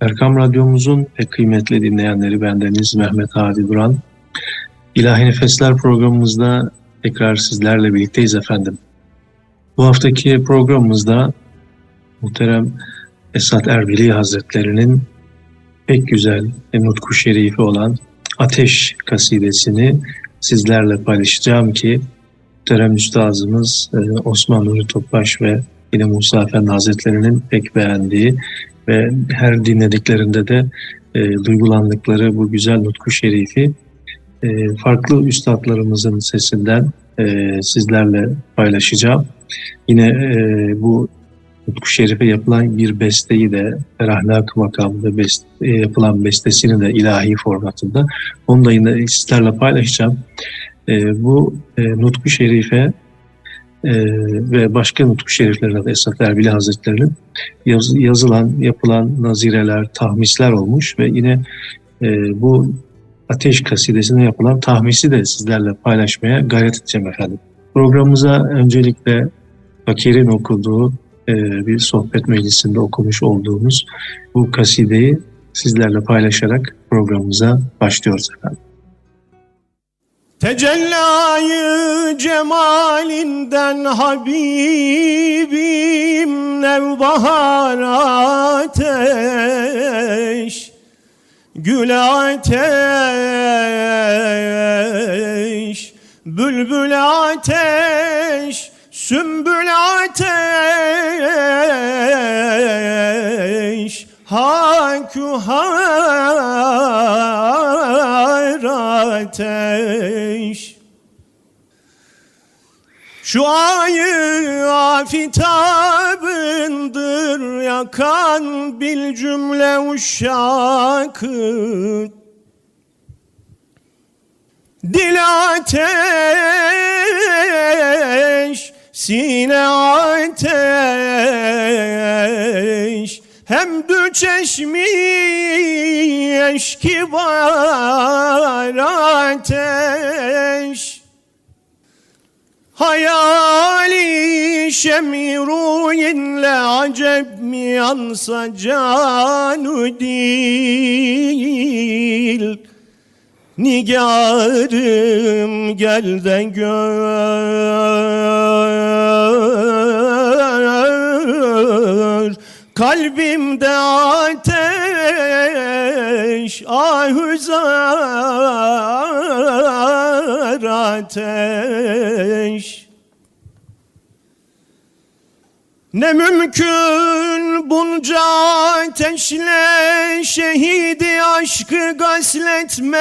Erkam Radyomuzun pek kıymetli dinleyenleri bendeniz Mehmet Hadi Duran. İlahi Nefesler programımızda tekrar sizlerle birlikteyiz efendim. Bu haftaki programımızda muhterem Esat Erbili Hazretleri'nin pek güzel ve nutku şerifi olan Ateş kasidesini sizlerle paylaşacağım ki muhterem üstazımız e, Osman Nuri Topbaş ve yine Musa Efendi Hazretleri'nin pek beğendiği ve her dinlediklerinde de e, duygulandıkları bu güzel nutku şerifi e, farklı üstadlarımızın sesinden e, sizlerle paylaşacağım. Yine e, bu Nutku Şerif'e yapılan bir besteyi de Ferahlak makamında best, e, yapılan bestesini de ilahi formatında onu da yine sizlerle paylaşacağım. E, bu e, Nutku Şerif'e e, ve başka Nutku Şeriflerine de Esat Erbili Hazretleri'nin yaz, yazılan, yapılan nazireler, tahmisler olmuş ve yine e, bu Ateş kasidesine yapılan tahmisi de sizlerle paylaşmaya gayret edeceğim efendim. Programımıza öncelikle Fakir'in okuduğu e, bir sohbet meclisinde okumuş olduğumuz bu kasideyi sizlerle paylaşarak programımıza başlıyoruz efendim. Tecellayı cemalinden Habibim nevbahar ateş Gül ateş Bülbül ateş Sümbül ateş Hakuhar ateş Şu ayı afitabındır yakan bil cümle uşakı. Dil ateş, sine ateş Hem dü çeşmi eşki var ateş. Hayali şemiruyinle acep mi yansa canu dil Nigarım gel de gör Kalbimde ateş ahüzar ateş. Ne mümkün bunca ateşle şehidi aşkı gasletmek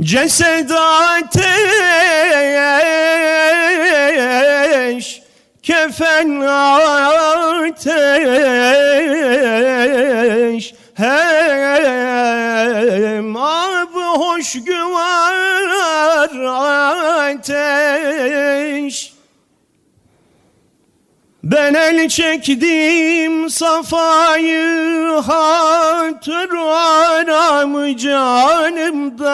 Cesed ateş, kefen ateş. Hem ab hoş güvar ateş ben el çektim safayı hatır aramı canımdan.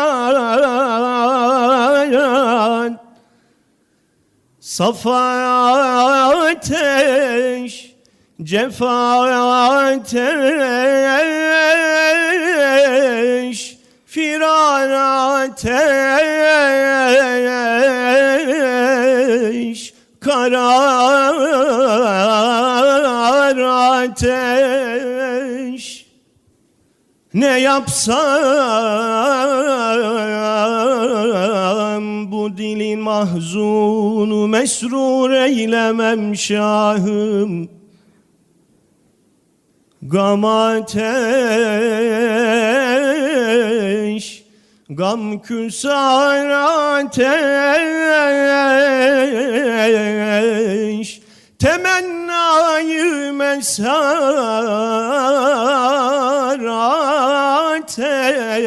Safa ateş, cefa ateş Firar ateş karar ateş. Ne yapsam bu dili mahzunu mesrur eylemem şahım. Gam Gam küsar ateş Temennayı mesar ateş.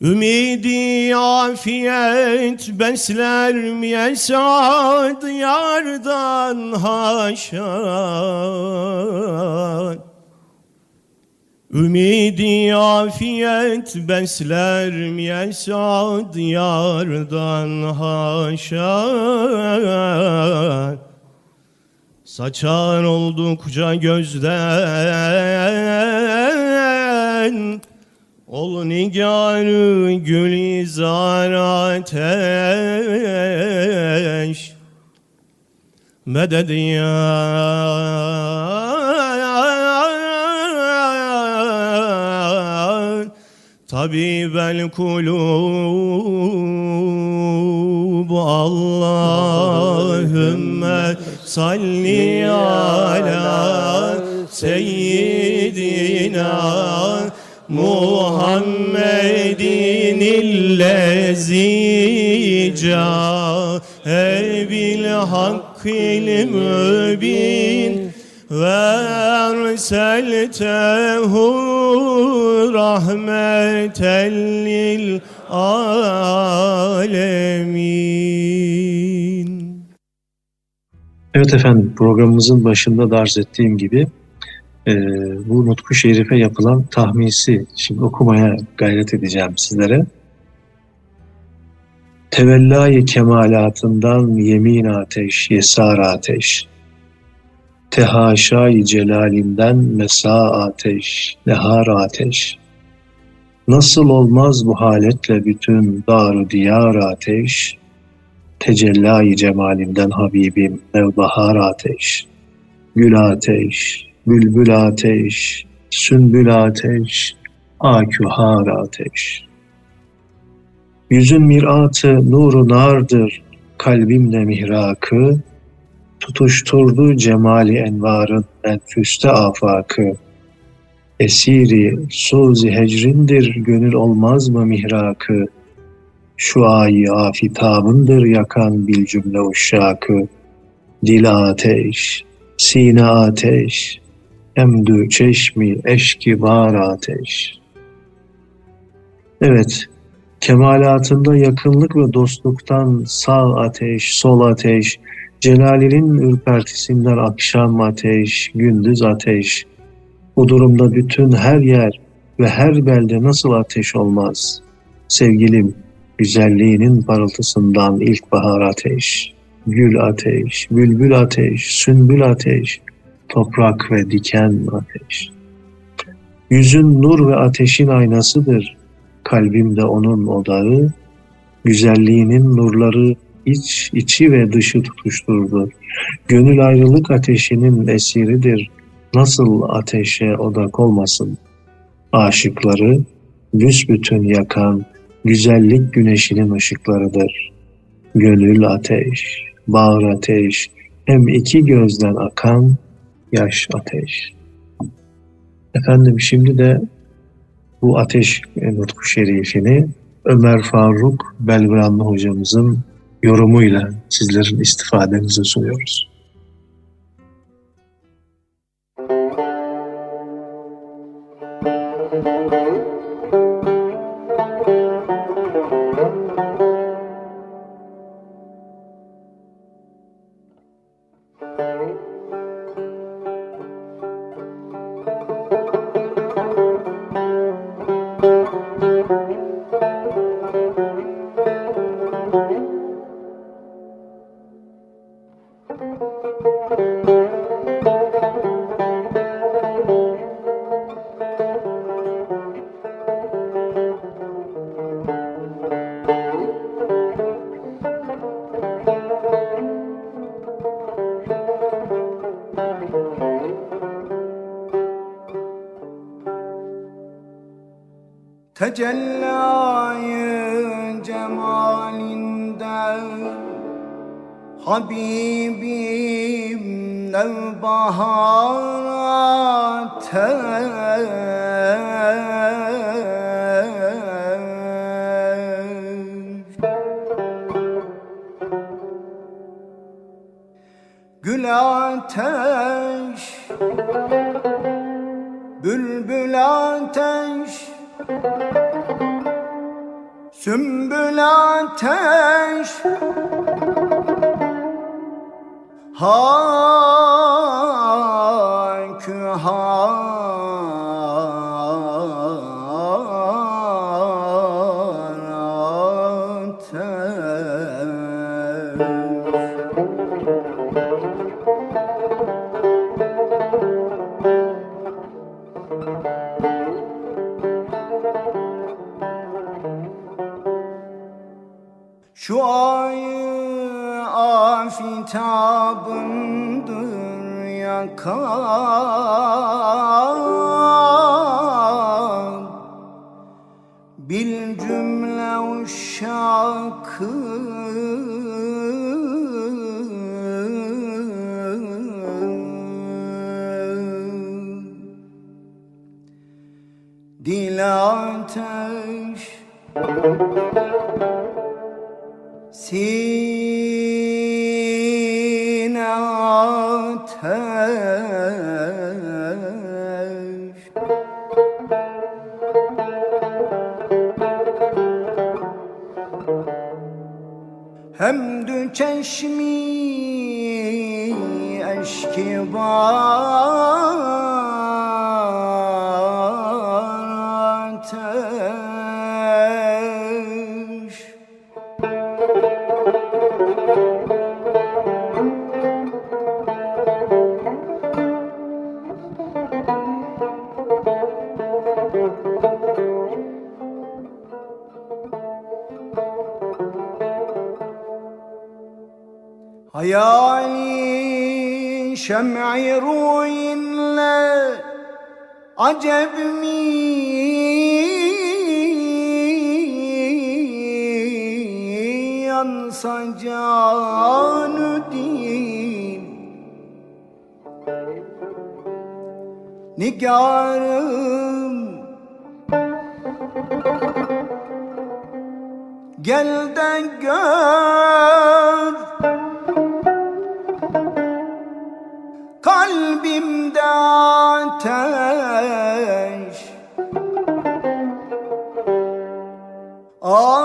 Ümidi afiyet besler mi esad yardan haşa Ümidi afiyet besler yesad yardan haşa Saçar oldukça gözden. Ol nigarı gülizar ateş. Meded ya Tabibel kulub Allahümme salli ala seyyidina Muhammedin illezi ca'e bil hakkil mübin ve erseltehu rahmeten lil alemin. Evet efendim programımızın başında da arz ettiğim gibi e, bu Nutku Şerif'e yapılan tahmisi şimdi okumaya gayret edeceğim sizlere. Tevellâ-i kemalatından yemin ateş, yesar ateş. Tehaşâ-i celalinden mesa ateş, nehar ateş. Nasıl olmaz bu haletle bütün daru diyar ateş, Tecellâ-i cemalinden Habibim nevbahar ateş, gül ateş, bülbül ateş, sümbül ateş, akühar ateş. Yüzün miratı nuru nardır, kalbimle mihrakı, tutuşturdu cemali envarın enfüste afakı. Esiri suzi hecrindir, gönül olmaz mı mihrakı? Şu ayı afitabındır yakan bil cümle uşşakı. Dil ateş, sine ateş, emdü çeşmi eşki bar ateş. Evet, kemalatında yakınlık ve dostluktan sağ ateş, sol ateş, Celalinin ürpertisinden akşam ateş, gündüz ateş. Bu durumda bütün her yer ve her belde nasıl ateş olmaz? Sevgilim, güzelliğinin parıltısından ilkbahar ateş, gül ateş, bülbül ateş, sünbül ateş, toprak ve diken ateş. Yüzün nur ve ateşin aynasıdır, kalbimde onun odağı, güzelliğinin nurları iç, içi ve dışı tutuşturdu. Gönül ayrılık ateşinin esiridir, nasıl ateşe odak olmasın? Aşıkları büsbütün yakan güzellik güneşinin ışıklarıdır. Gönül ateş, bağır ateş, hem iki gözden akan yaş ateş. Efendim şimdi de bu ateş nutku şerifini Ömer Faruk Belgranlı hocamızın yorumuyla sizlerin istifadenize sunuyoruz. Gül ateş Bülbül ateş Sümbül ateş. Haykü afitabındır yakan ateş. Hem dü çeşmi eşki acep mi yansa canü din Nigarım Gel de gör Ah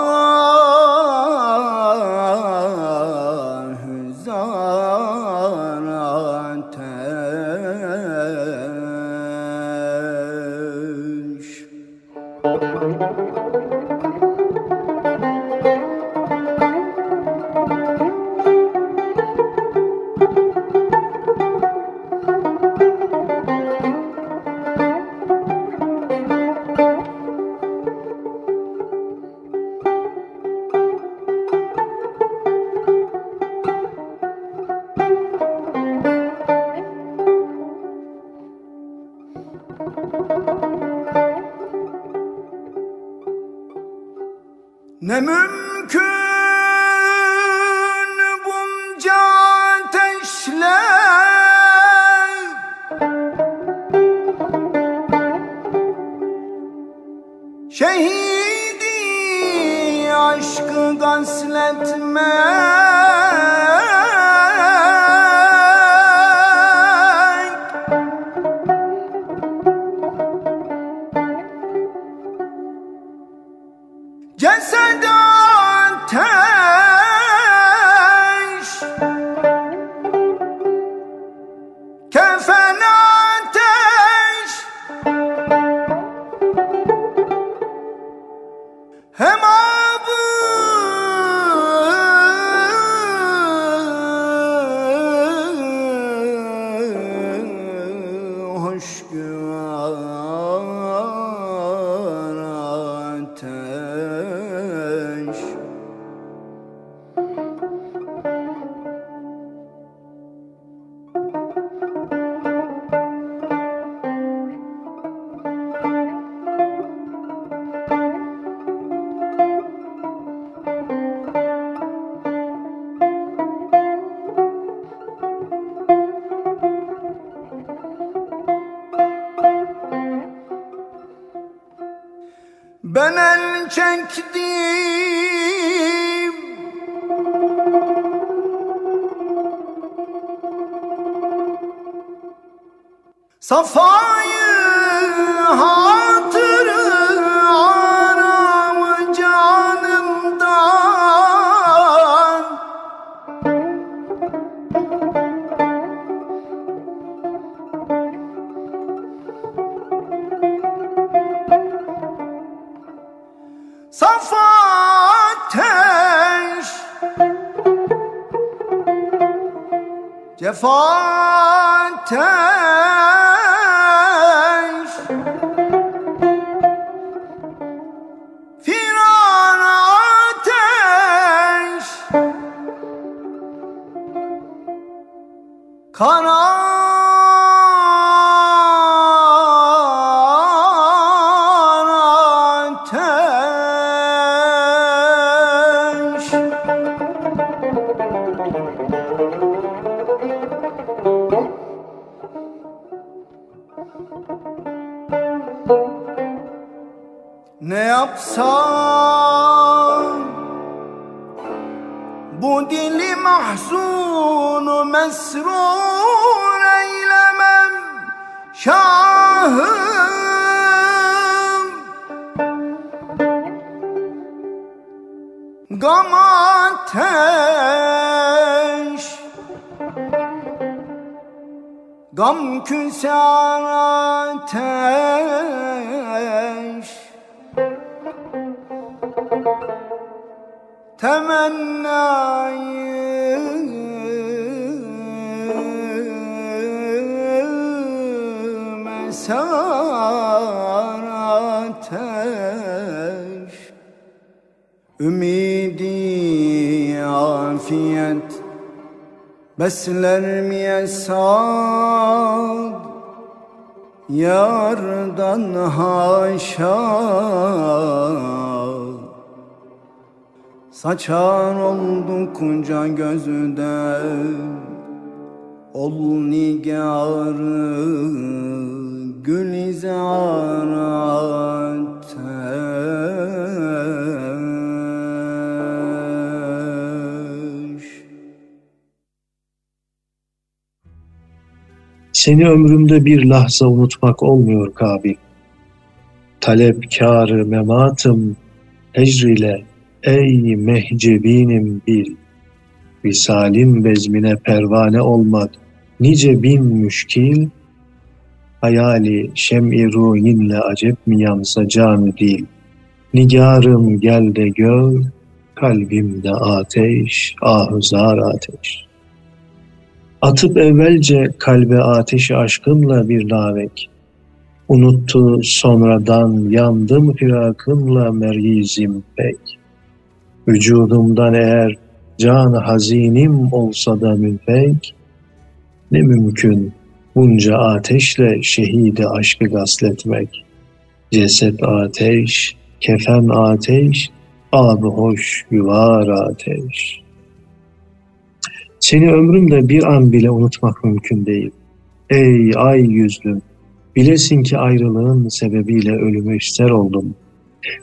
Safayı hatırı aramı canımdan Safa ateş Cefa ateş Temennayı mesar ateş Ümidi afiyet Besler mi esad Yardan haşa Saçar oldukça gözde Ol nigarı ateş Seni ömrümde bir lahza unutmak olmuyor Kabil. Talepkârı mematım hecrile ey mehcebinim bil. Visalim bezmine pervane olmak nice bin müşkil. Hayali şem-i ruhinle acep mi yansa canı dil. Nigarım gel de gör, kalbimde ateş, ahuzar ateş. Atıp evvelce kalbe ateşi aşkınla bir navek. Unuttu sonradan yandım firakınla meryizim pek. Vücudumdan eğer can hazinim olsa da münfek, ne mümkün bunca ateşle şehidi aşkı gasletmek. Ceset ateş, kefen ateş, abi hoş yuvar ateş. Seni ömrümde bir an bile unutmak mümkün değil. Ey ay yüzlüm, bilesin ki ayrılığın sebebiyle ölümü ister oldum.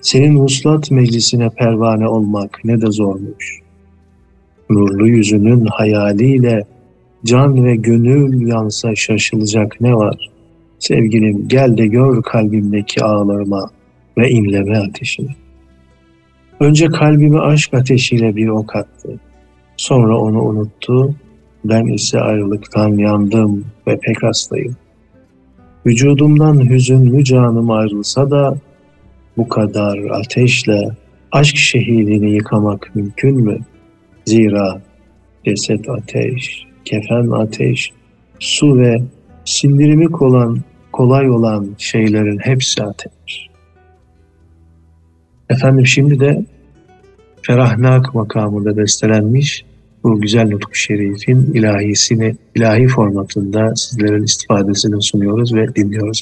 Senin vuslat meclisine pervane olmak ne de zormuş. Nurlu yüzünün hayaliyle can ve gönül yansa şaşılacak ne var? Sevgilim gel de gör kalbimdeki ağlarıma ve inleme ateşini. Önce kalbimi aşk ateşiyle bir ok attı. Sonra onu unuttu. Ben ise ayrılıktan yandım ve pek hastayım. Vücudumdan hüzünlü canım ayrılsa da bu kadar ateşle aşk şehidini yıkamak mümkün mü? Zira ceset ateş, kefen ateş, su ve sindirimi olan, kolay olan şeylerin hepsi ateş. Efendim şimdi de Ferahnak makamında bestelenmiş bu güzel nutku şerifin ilahisini ilahi formatında sizlerin istifadesini sunuyoruz ve dinliyoruz.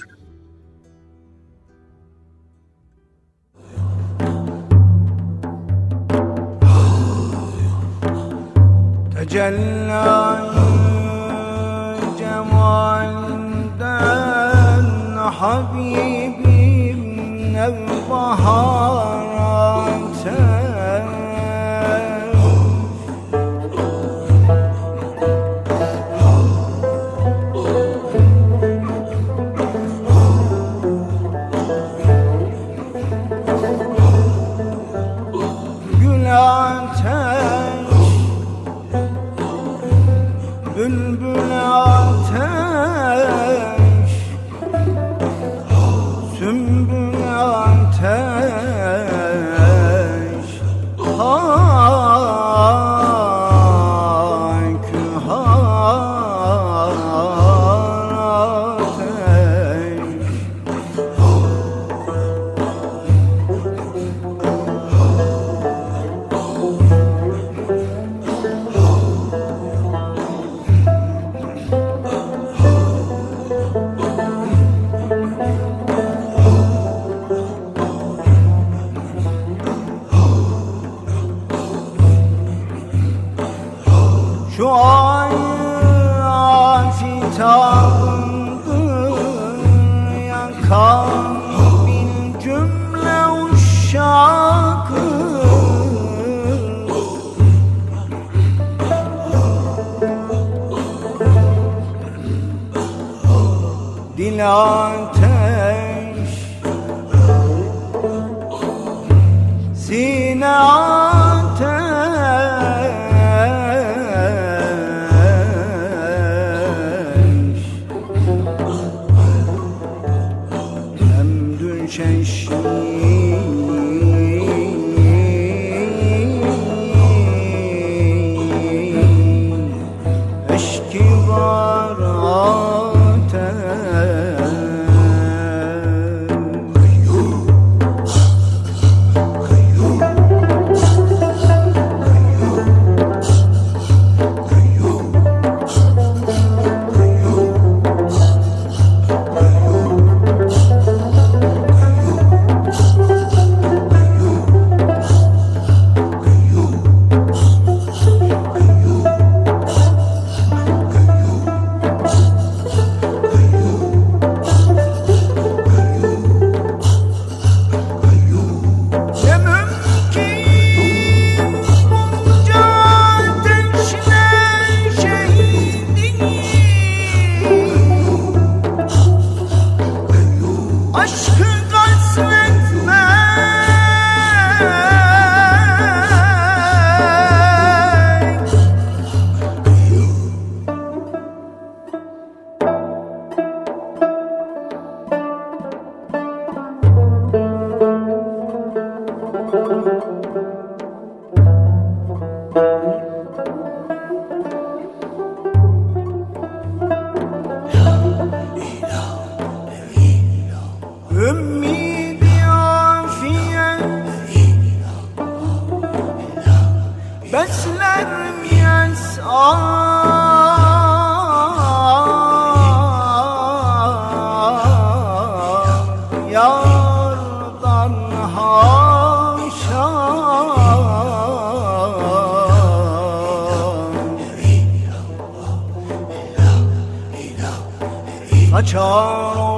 Charles.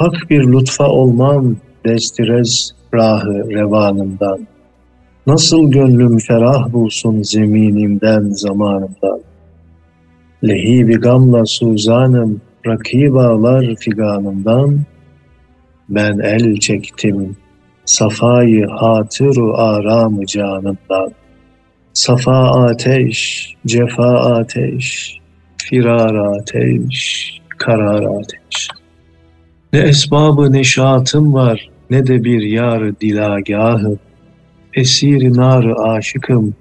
Ufak bir lütfa olmam destirez rahı revanımdan. Nasıl gönlüm ferah bulsun zeminimden zamanımdan. Lehibi gamla suzanım, rakib ağlar figanımdan. Ben el çektim, safayı hatıru aramı canımdan. Safa ateş, cefa ateş, firar ateş, karar ateş. Ne esbabı neşatım var, ne de bir yar dilagahı. Esir nar aşıkım,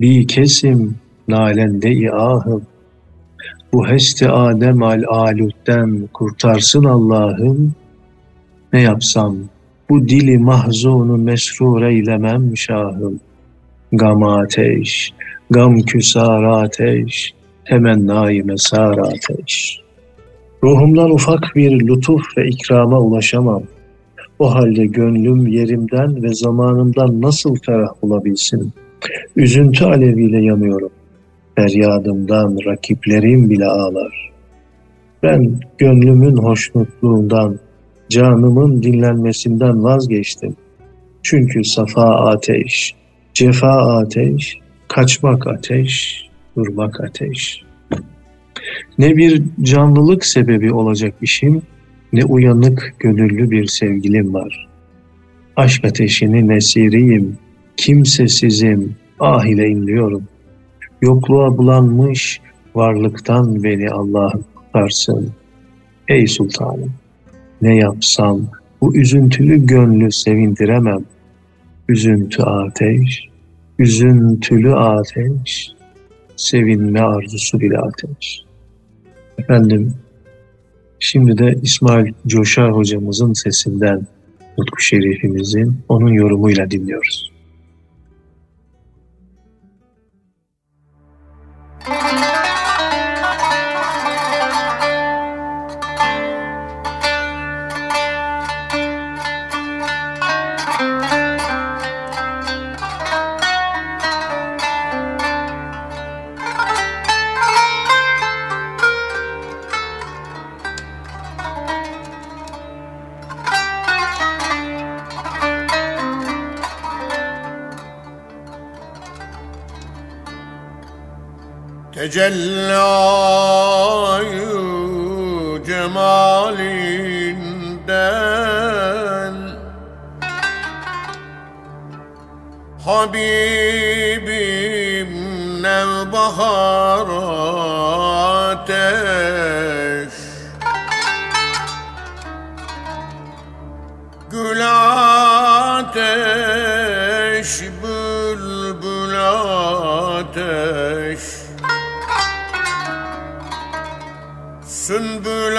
bir kesim nalende ahım. Bu hesti Adem al alütten kurtarsın Allah'ım. Ne yapsam bu dili mahzunu mesrur eylemem şahım. Gam ateş, gam küsar ateş, temennayı mesar ateş. Ruhumdan ufak bir lütuf ve ikrama ulaşamam. O halde gönlüm yerimden ve zamanımdan nasıl ferah bulabilsin? Üzüntü aleviyle yanıyorum. Feryadımdan rakiplerim bile ağlar. Ben gönlümün hoşnutluğundan, canımın dinlenmesinden vazgeçtim. Çünkü safa ateş, cefa ateş, kaçmak ateş, durmak ateş. Ne bir canlılık sebebi olacak işim, ne uyanık gönüllü bir sevgilim var. Aşk ateşini nesiriyim, kimsesizim, ah ile inliyorum. Yokluğa bulanmış varlıktan beni Allah'ım kurtarsın. Ey sultanım, ne yapsam bu üzüntülü gönlü sevindiremem. Üzüntü ateş, üzüntülü ateş, sevinme arzusu bile ateş. Efendim, şimdi de İsmail Coşar hocamızın sesinden Nutku Şerifimizin onun yorumuyla dinliyoruz. Tecellayı cemalinden. Habibim nevbahar ateş. Gül ateş, bülbül ateş Sümbül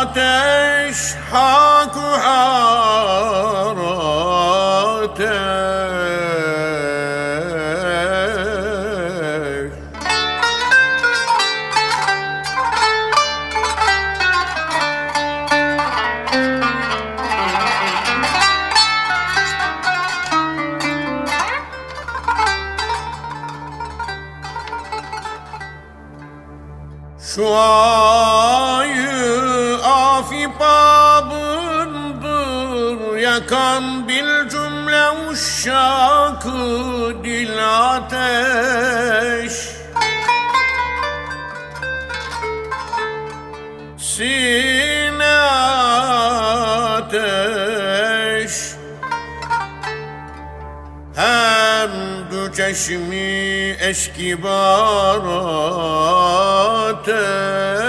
ateş, hak Yakan bil cümle uşşakı dil ateş. Sine ateş. Hem du çeşmi eşkibar ateş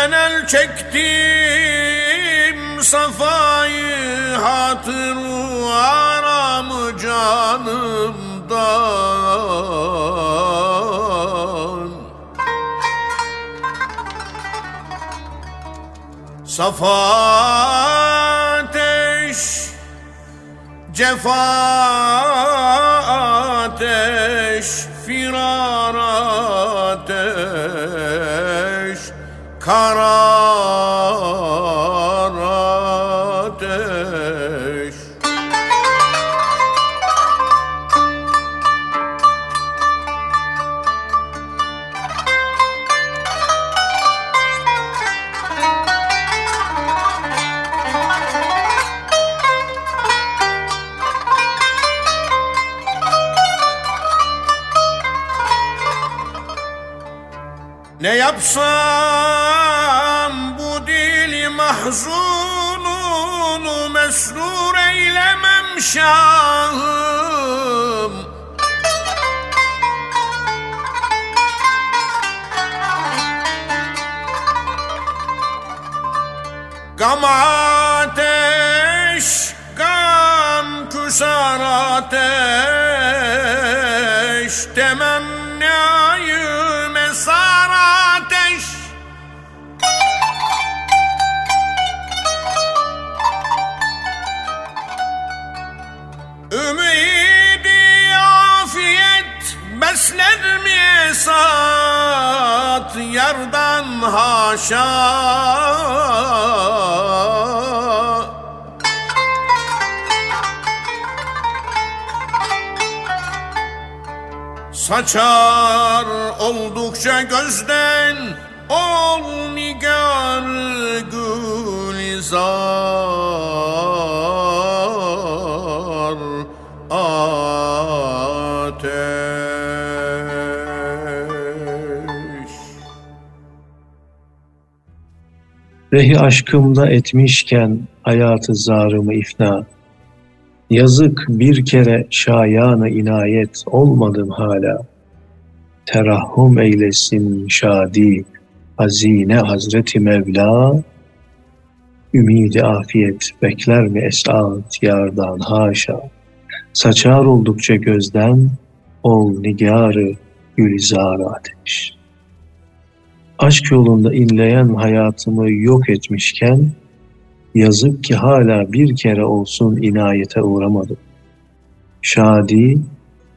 Ben el çektim safayı hatırı aramı canımdan? Safa ateş, cefa ateş, firar kara ateş Ne yapsam? Şahım. Gam esat yardan haşa Saçar oldukça gözden ol nigar gülizar ateş. Rehi aşkımda etmişken hayatı zarımı ifna. Yazık bir kere şayanı inayet olmadım hala. Terahhum eylesin şadi, hazine Hazreti Mevla. Ümidi afiyet bekler mi esat yardan haşa. Saçar oldukça gözden, ol nigarı gülizar ateş. Aşk yolunda inleyen hayatımı yok etmişken, yazık ki hala bir kere olsun inayete uğramadım. Şadi,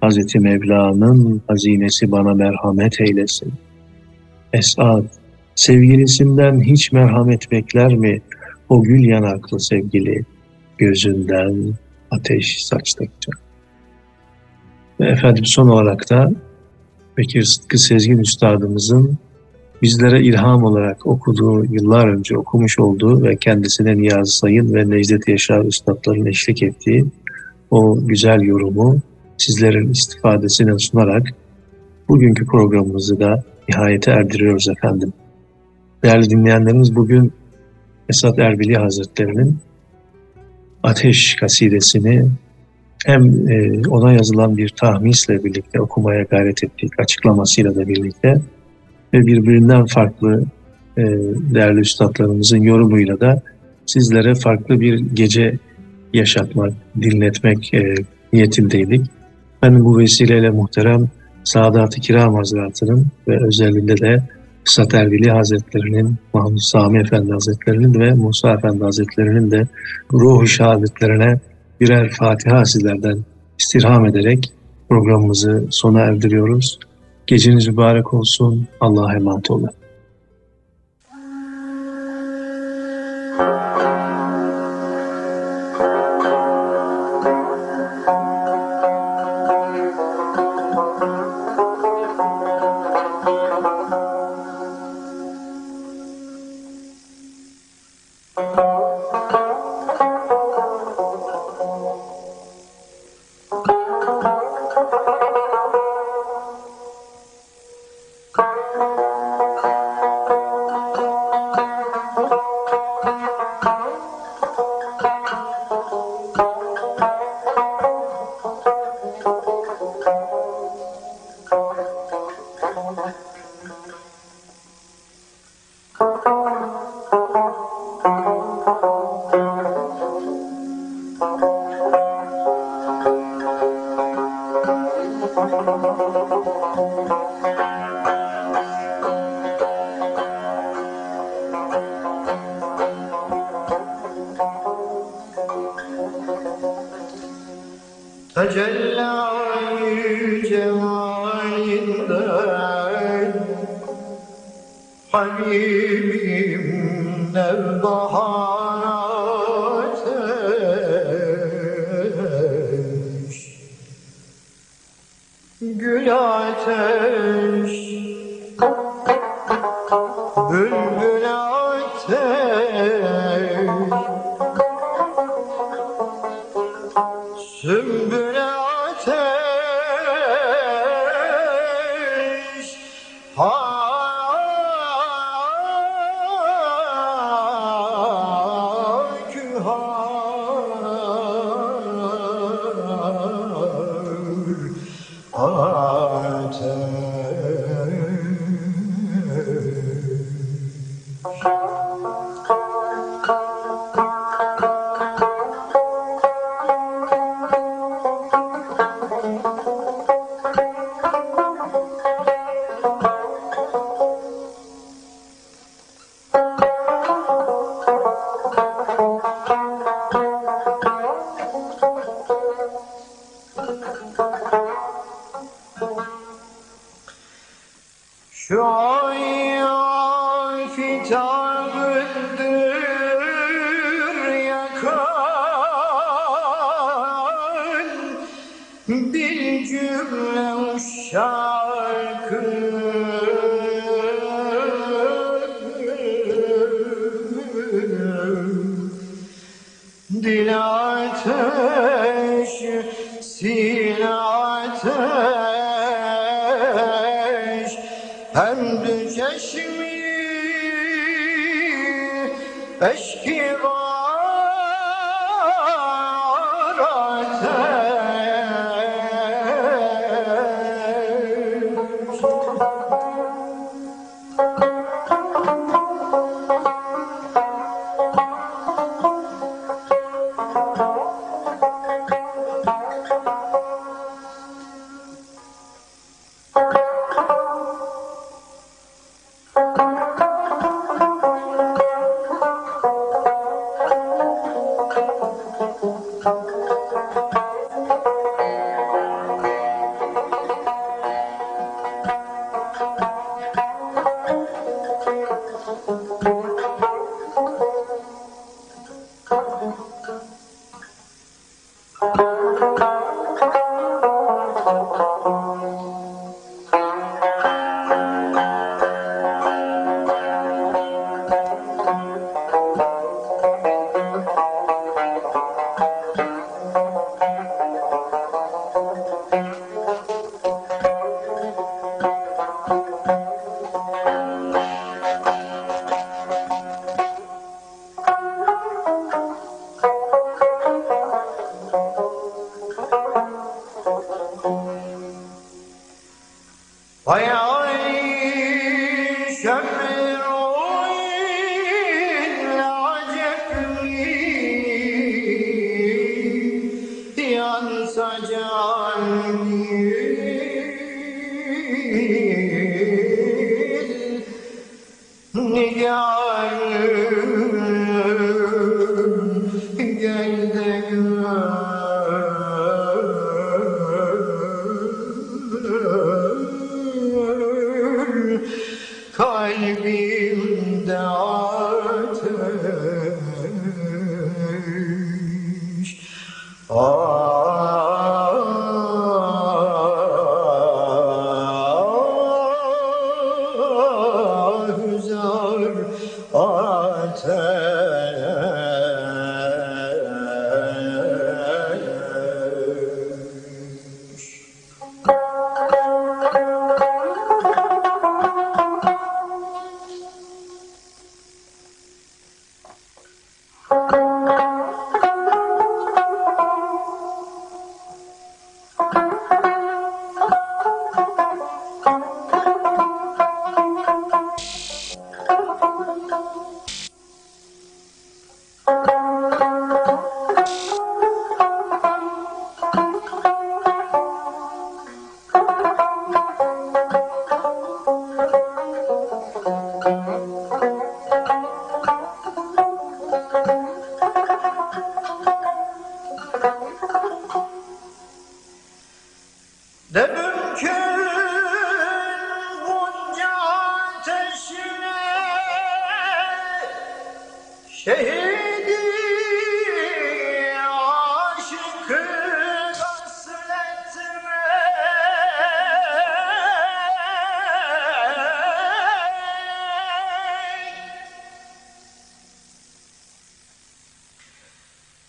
Hazreti Mevla'nın hazinesi bana merhamet eylesin. Esad, sevgilisinden hiç merhamet bekler mi o gül yanaklı sevgili gözünden ateş saçtıkça? Ve efendim son olarak da Bekir Sıtkı Sezgin Üstadımızın bizlere ilham olarak okuduğu, yıllar önce okumuş olduğu ve kendisine Niyazi Sayın ve Necdet Yaşar Üstadların eşlik ettiği o güzel yorumu sizlerin istifadesine sunarak bugünkü programımızı da nihayete erdiriyoruz efendim. Değerli dinleyenlerimiz bugün Esat Erbili Hazretleri'nin Ateş kasidesini hem e, ona yazılan bir tahmisle birlikte okumaya gayret ettik, açıklamasıyla da birlikte ve birbirinden farklı e, değerli üstadlarımızın yorumuyla da sizlere farklı bir gece yaşatmak, dinletmek e, niyetindeydik. Ben bu vesileyle muhterem Sadat-ı Kiram Hazretleri'nin ve özellikle de Kısat Ervili Hazretleri'nin, Mahmud Sami Efendi Hazretleri'nin ve Musa Efendi Hazretleri'nin de ruhu şehadetlerine birer Fatiha sizlerden istirham ederek programımızı sona erdiriyoruz. Geceniz mübarek olsun. Allah'a emanet olun. Tecella cemalinden Habibim nevbahar ateş. Gül ateş غير eşki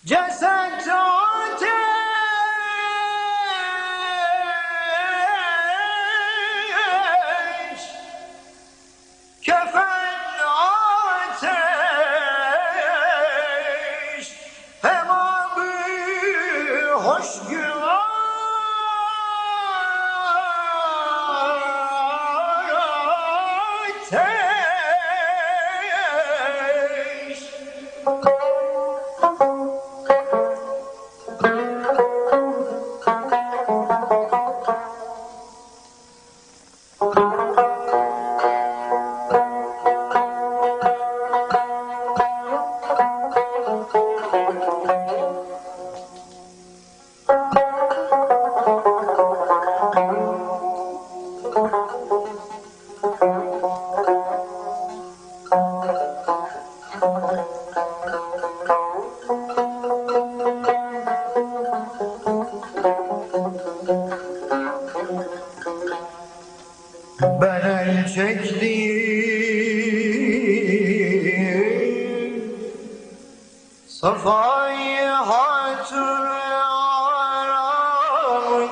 Ceset ateş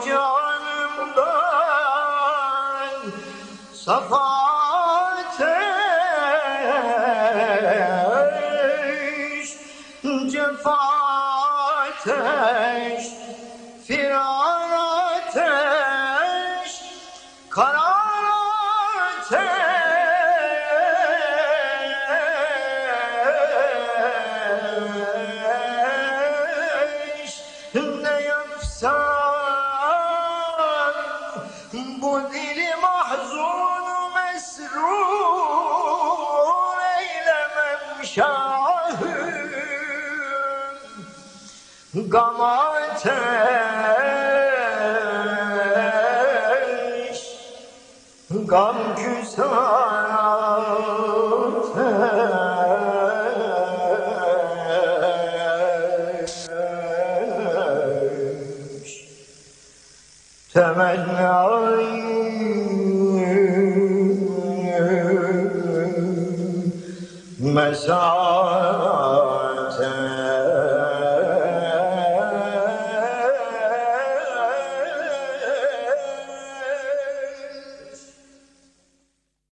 canımdan Safa şahım Gam ateş Gam küsar